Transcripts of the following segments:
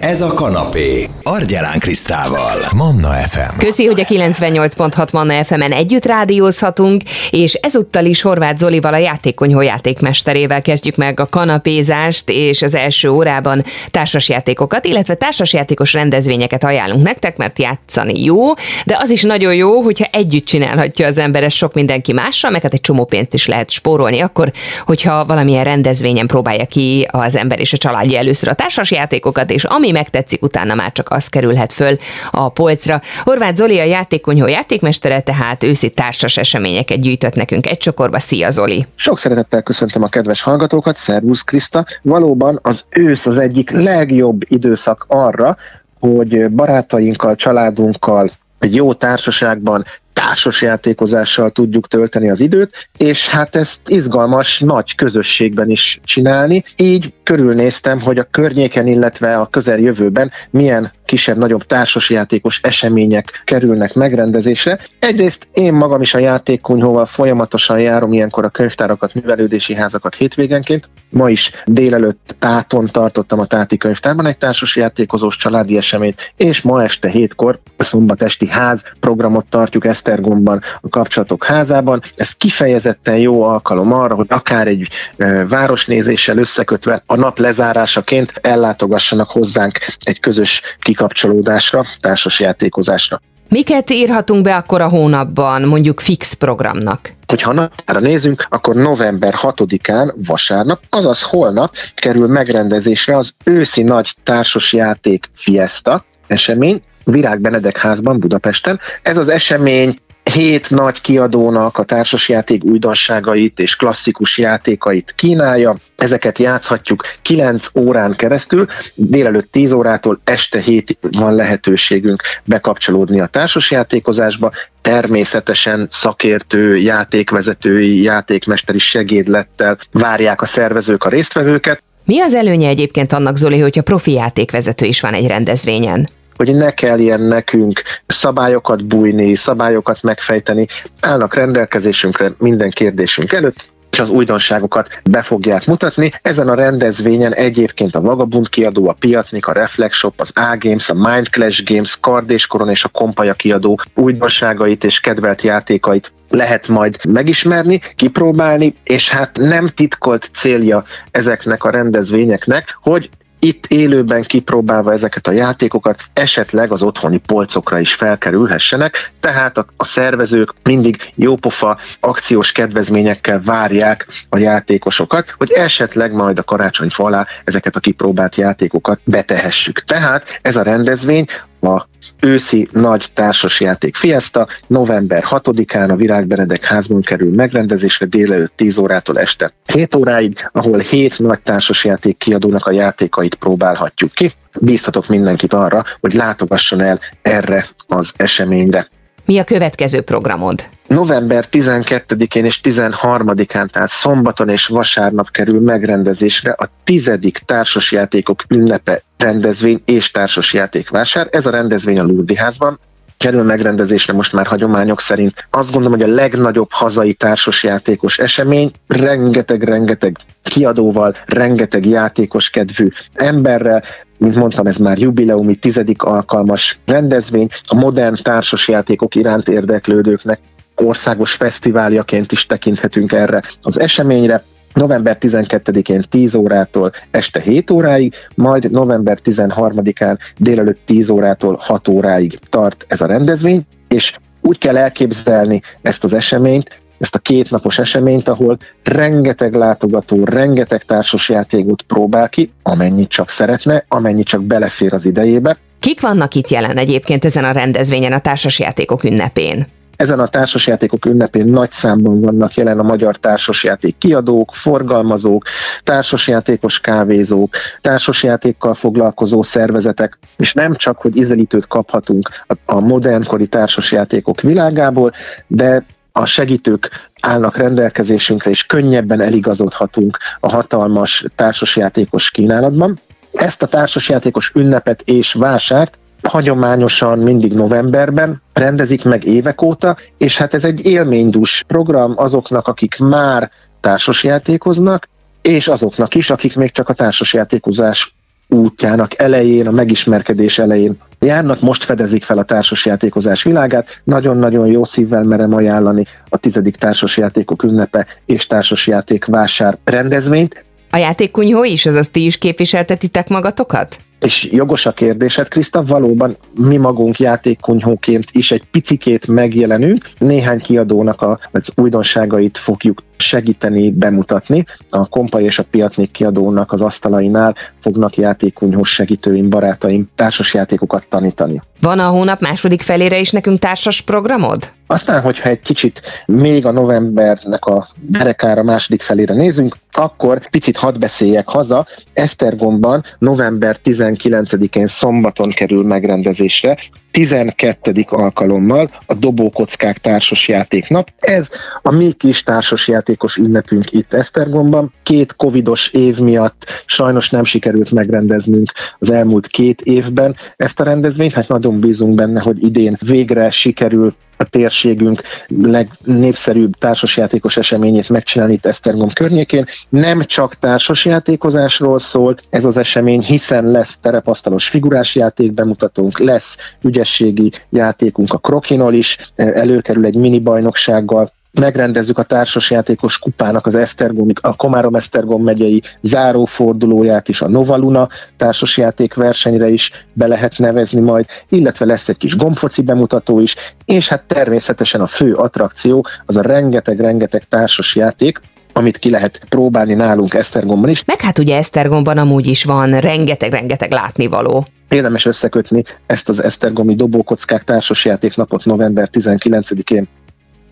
Ez a kanapé. Argyelán Krisztával. Manna FM. Köszi, hogy a 98.6 Manna FM-en együtt rádiózhatunk, és ezúttal is Horváth Zolival a játékonyhó játékmesterével kezdjük meg a kanapézást, és az első órában társasjátékokat, illetve társasjátékos rendezvényeket ajánlunk nektek, mert játszani jó, de az is nagyon jó, hogyha együtt csinálhatja az ember ezt sok mindenki mással, meg hát egy csomó pénzt is lehet spórolni akkor, hogyha valamilyen rendezvényen próbálja ki az ember és a családja először a társasjátékokat, és ami megtetszik, utána már csak az kerülhet föl a polcra. Horváth Zoli a játékonyhó játékmestere, tehát őszi társas eseményeket gyűjtött nekünk egy csokorba. Szia Zoli! Sok szeretettel köszöntöm a kedves hallgatókat, Szervusz Kriszta! Valóban az ősz az egyik legjobb időszak arra, hogy barátainkkal, családunkkal, egy jó társaságban társas játékozással tudjuk tölteni az időt, és hát ezt izgalmas, nagy közösségben is csinálni. Így körülnéztem, hogy a környéken, illetve a közeljövőben milyen kisebb-nagyobb társasjátékos események kerülnek megrendezésre. Egyrészt én magam is a játékkunyhóval folyamatosan járom ilyenkor a könyvtárakat, művelődési házakat hétvégenként. Ma is délelőtt táton tartottam a Táti könyvtárban egy társasjátékozós családi eseményt, és ma este hétkor a szombatesti ház programot tartjuk Esztergomban, a kapcsolatok házában. Ez kifejezetten jó alkalom arra, hogy akár egy városnézéssel összekötve a nap lezárásaként ellátogassanak hozzánk egy közös kikapcsolódásra, társasjátékozásra. Miket írhatunk be akkor a hónapban, mondjuk fix programnak? Hogyha napjára nézünk, akkor november 6-án, vasárnap, azaz holnap kerül megrendezésre az őszi nagy társasjáték Fiesta esemény, Virág Benedek házban Budapesten. Ez az esemény hét nagy kiadónak a társasjáték újdonságait és klasszikus játékait kínálja. Ezeket játszhatjuk 9 órán keresztül, délelőtt 10 órától este 7 van lehetőségünk bekapcsolódni a társasjátékozásba. Természetesen szakértő, játékvezetői, játékmesteri segédlettel várják a szervezők a résztvevőket. Mi az előnye egyébként annak, Zoli, hogyha profi játékvezető is van egy rendezvényen? Hogy ne kelljen nekünk szabályokat bújni, szabályokat megfejteni, állnak rendelkezésünkre minden kérdésünk előtt, és az újdonságokat be fogják mutatni. Ezen a rendezvényen egyébként a Vagabund kiadó, a Piatnik, a Reflex Shop, az A-Games, a Mind Clash Games, Kard és Koron és a Kompaja kiadó újdonságait és kedvelt játékait lehet majd megismerni, kipróbálni, és hát nem titkolt célja ezeknek a rendezvényeknek, hogy itt élőben kipróbálva ezeket a játékokat esetleg az otthoni polcokra is felkerülhessenek, tehát a, a szervezők mindig jópofa akciós kedvezményekkel várják a játékosokat, hogy esetleg majd a karácsony alá ezeket a kipróbált játékokat betehessük. Tehát ez a rendezvény az őszi nagy társasjáték Fiesta november 6-án a Virág Benedek házban kerül megrendezésre délelőtt 10 órától este 7 óráig, ahol 7 nagy társasjáték kiadónak a játékait próbálhatjuk ki. Bíztatok mindenkit arra, hogy látogasson el erre az eseményre. Mi a következő programod? November 12-én és 13-án, tehát szombaton és vasárnap kerül megrendezésre a tizedik társasjátékok ünnepe rendezvény és társasjátékvásár. Ez a rendezvény a Lurdi házban, kerül megrendezésre most már hagyományok szerint. Azt gondolom, hogy a legnagyobb hazai társasjátékos esemény, rengeteg-rengeteg kiadóval, rengeteg játékos kedvű emberrel, mint mondtam, ez már jubileumi tizedik alkalmas rendezvény, a modern társasjátékok iránt érdeklődőknek országos fesztiváljaként is tekinthetünk erre az eseményre. November 12-én 10 órától este 7 óráig, majd november 13-án délelőtt 10 órától 6 óráig tart ez a rendezvény, és úgy kell elképzelni ezt az eseményt, ezt a kétnapos eseményt, ahol rengeteg látogató, rengeteg társasjátékot próbál ki, amennyit csak szeretne, amennyit csak belefér az idejébe. Kik vannak itt jelen egyébként ezen a rendezvényen a társasjátékok ünnepén? Ezen a társasjátékok ünnepén nagy számban vannak jelen a magyar társasjáték kiadók, forgalmazók, társasjátékos kávézók, társasjátékkal foglalkozó szervezetek, és nem csak, hogy ízelítőt kaphatunk a modernkori társasjátékok világából, de a segítők állnak rendelkezésünkre, és könnyebben eligazodhatunk a hatalmas társasjátékos kínálatban. Ezt a társasjátékos ünnepet és vásárt hagyományosan mindig novemberben rendezik meg évek óta, és hát ez egy élménydús program azoknak, akik már társasjátékoznak, és azoknak is, akik még csak a társasjátékozás útjának elején, a megismerkedés elején járnak, most fedezik fel a társasjátékozás világát. Nagyon-nagyon jó szívvel merem ajánlani a tizedik társasjátékok ünnepe és társasjáték vásár rendezvényt. A játékkunyhó is, azaz ti is képviseltetitek magatokat? És jogos a kérdésed, Kriszta, valóban mi magunk játékkunyhóként is egy picikét megjelenünk, néhány kiadónak a, az újdonságait fogjuk segíteni, bemutatni. A Kompai és a Piatnik kiadónak az asztalainál fognak játékkunyhós segítőim, barátaim társasjátékokat tanítani. Van a hónap második felére is nekünk társas programod? Aztán, hogyha egy kicsit még a novembernek a derekára második felére nézünk, akkor picit hadd beszéljek haza. Esztergomban november 19-én szombaton kerül megrendezésre 12. alkalommal a Dobókockák társas játéknap. Ez a mi kis társas játékos ünnepünk itt Esztergomban. Két covidos év miatt sajnos nem sikerült megrendeznünk az elmúlt két évben ezt a rendezvényt, hát nagyon bízunk benne, hogy idén végre sikerül a térségünk legnépszerűbb társasjátékos eseményét megcsinálni itt Esztergom környékén. Nem csak társasjátékozásról szól ez az esemény, hiszen lesz terepasztalos figurás játék bemutatónk, lesz ügyességi játékunk a Krokinol is, előkerül egy mini bajnoksággal, megrendezzük a társasjátékos kupának az Esztergom, a Komárom Esztergom megyei zárófordulóját is, a Novaluna társasjáték versenyre is be lehet nevezni majd, illetve lesz egy kis gombfoci bemutató is, és hát természetesen a fő attrakció az a rengeteg-rengeteg társasjáték, amit ki lehet próbálni nálunk Esztergomban is. Meg hát ugye Esztergomban amúgy is van rengeteg-rengeteg látnivaló. Érdemes összekötni ezt az Esztergomi Dobókockák társasjátéknapot november 19-én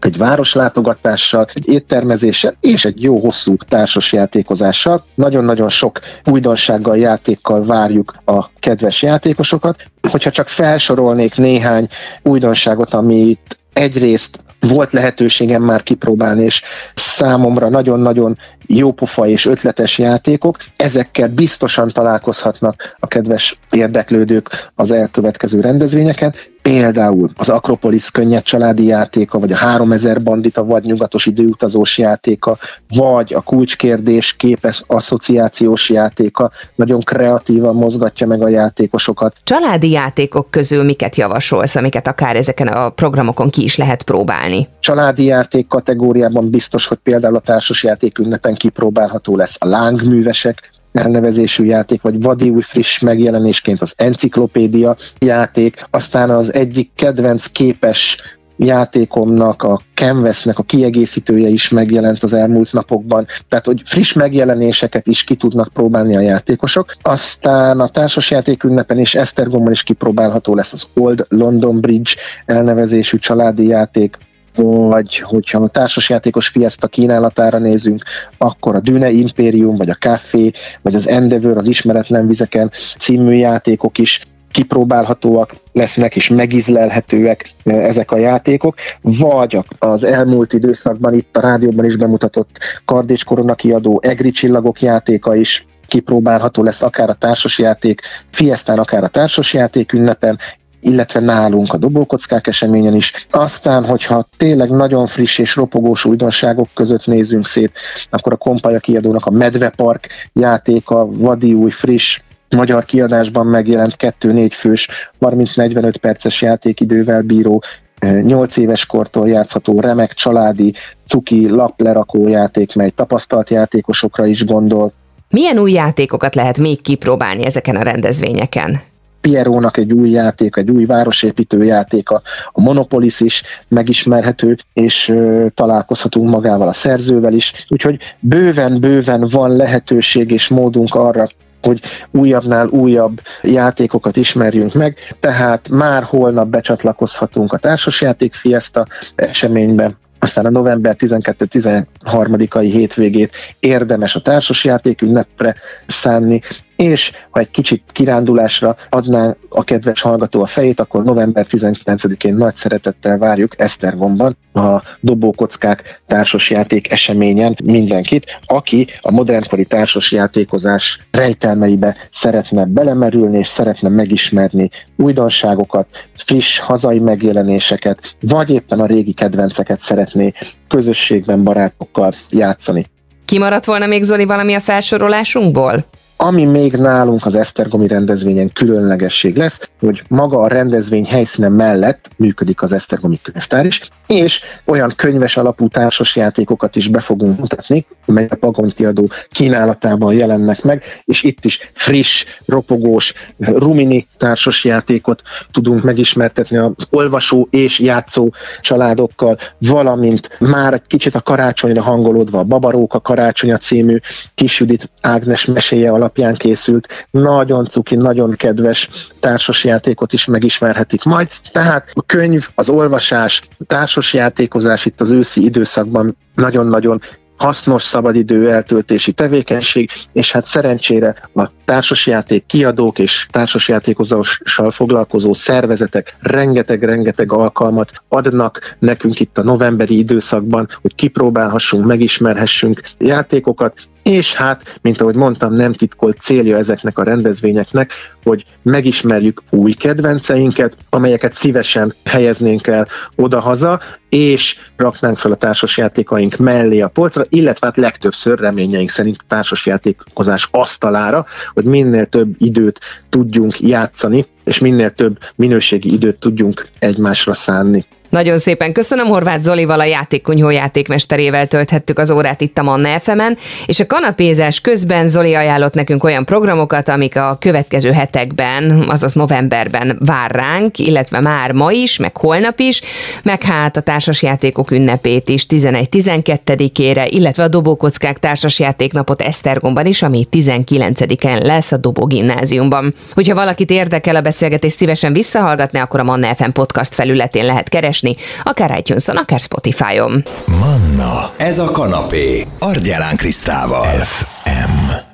egy városlátogatással, egy éttermezéssel és egy jó hosszú társas játékozással. Nagyon-nagyon sok újdonsággal, játékkal várjuk a kedves játékosokat. Hogyha csak felsorolnék néhány újdonságot, amit egyrészt volt lehetőségem már kipróbálni, és számomra nagyon-nagyon jópofa és ötletes játékok. Ezekkel biztosan találkozhatnak a kedves érdeklődők az elkövetkező rendezvényeken. Például az Akropolis könnyed családi játéka, vagy a 3000 bandita, vagy nyugatos időutazós játéka, vagy a kulcskérdés képes asszociációs játéka, nagyon kreatívan mozgatja meg a játékosokat. Családi játékok közül miket javasolsz, amiket akár ezeken a programokon ki is lehet próbálni? Családi játék kategóriában biztos, hogy például a társasjáték ünnepen kipróbálható lesz a lángművesek, elnevezésű játék, vagy vadi új friss megjelenésként az enciklopédia játék, aztán az egyik kedvenc képes játékomnak, a Canvasnek a kiegészítője is megjelent az elmúlt napokban, tehát hogy friss megjelenéseket is ki tudnak próbálni a játékosok. Aztán a társasjáték ünnepen és Esztergomban is kipróbálható lesz az Old London Bridge elnevezésű családi játék, vagy hogyha a társasjátékos Fiesta kínálatára nézünk, akkor a Düne Imperium, vagy a Café, vagy az Endeavor, az Ismeretlen Vizeken című játékok is kipróbálhatóak lesznek és megizlelhetőek e, ezek a játékok, vagy az elmúlt időszakban itt a rádióban is bemutatott Kard és Korona kiadó Egri Csillagok játéka is kipróbálható lesz akár a társasjáték Fiestán, akár a társasjáték ünnepen, illetve nálunk a dobókockák eseményen is. Aztán, hogyha tényleg nagyon friss és ropogós újdonságok között nézünk szét, akkor a Kompája kiadónak a Medvepark játéka, vadi új, friss, magyar kiadásban megjelent 2-4 fős, 30-45 perces játékidővel bíró 8 éves kortól játszható remek családi, cuki, laplerakó játék, mely tapasztalt játékosokra is gondol. Milyen új játékokat lehet még kipróbálni ezeken a rendezvényeken? Pierónak egy új játék, egy új városépítő játéka, a Monopolis is megismerhető, és ö, találkozhatunk magával a szerzővel is. Úgyhogy bőven-bőven van lehetőség és módunk arra, hogy újabbnál újabb játékokat ismerjünk meg, tehát már holnap becsatlakozhatunk a Társasjáték Fiesta eseménybe, aztán a november 12-13-ai hétvégét érdemes a társasjáték ünnepre szánni, és ha egy kicsit kirándulásra adná a kedves hallgató a fejét, akkor november 19-én nagy szeretettel várjuk Esztergomban a Dobókockák társasjáték eseményen mindenkit, aki a modernkori társasjátékozás rejtelmeibe szeretne belemerülni és szeretne megismerni újdonságokat, friss hazai megjelenéseket, vagy éppen a régi kedvenceket szeretné közösségben barátokkal játszani. Kimaradt volna még Zoli valami a felsorolásunkból? Ami még nálunk az Esztergomi rendezvényen különlegesség lesz, hogy maga a rendezvény helyszíne mellett működik az Esztergomi könyvtár is, és olyan könyves alapú társasjátékokat is be fogunk mutatni, mely a Pagony kiadó kínálatában jelennek meg, és itt is friss, ropogós, rumini társasjátékot tudunk megismertetni az olvasó és játszó családokkal, valamint már egy kicsit a karácsonyra hangolódva a Babaróka karácsonya című Kis Judit Ágnes meséje alapján készült, nagyon cuki, nagyon kedves társasjátékot is megismerhetik majd. Tehát a könyv, az olvasás, társasjátékozás itt az őszi időszakban nagyon-nagyon hasznos szabadidő eltöltési tevékenység, és hát szerencsére a társasjáték kiadók és társasjátékozással foglalkozó szervezetek rengeteg-rengeteg alkalmat adnak nekünk itt a novemberi időszakban, hogy kipróbálhassunk, megismerhessünk játékokat, és hát, mint ahogy mondtam, nem titkolt célja ezeknek a rendezvényeknek, hogy megismerjük új kedvenceinket, amelyeket szívesen helyeznénk el oda-haza, és raknánk fel a társasjátékaink mellé a polcra, illetve hát legtöbbször reményeink szerint társasjátékozás asztalára, hogy minél több időt tudjunk játszani, és minél több minőségi időt tudjunk egymásra szánni. Nagyon szépen köszönöm, Horváth Zolival, a játékkunyhó játékmesterével tölthettük az órát itt a Manna fm és a kanapézás közben Zoli ajánlott nekünk olyan programokat, amik a következő hetekben, azaz novemberben vár ránk, illetve már ma is, meg holnap is, meg hát a társasjátékok ünnepét is 11-12-ére, illetve a Dobókockák társasjátéknapot Esztergomban is, ami 19-en lesz a Dobó gimnáziumban. Hogyha valakit érdekel a beszélgetés, szívesen visszahallgatni, akkor a Manna FM podcast felületén lehet keresni, keresni, akár itunes akár Spotify-on. Manna, ez a kanapé, Argyelán Krisztával. FM.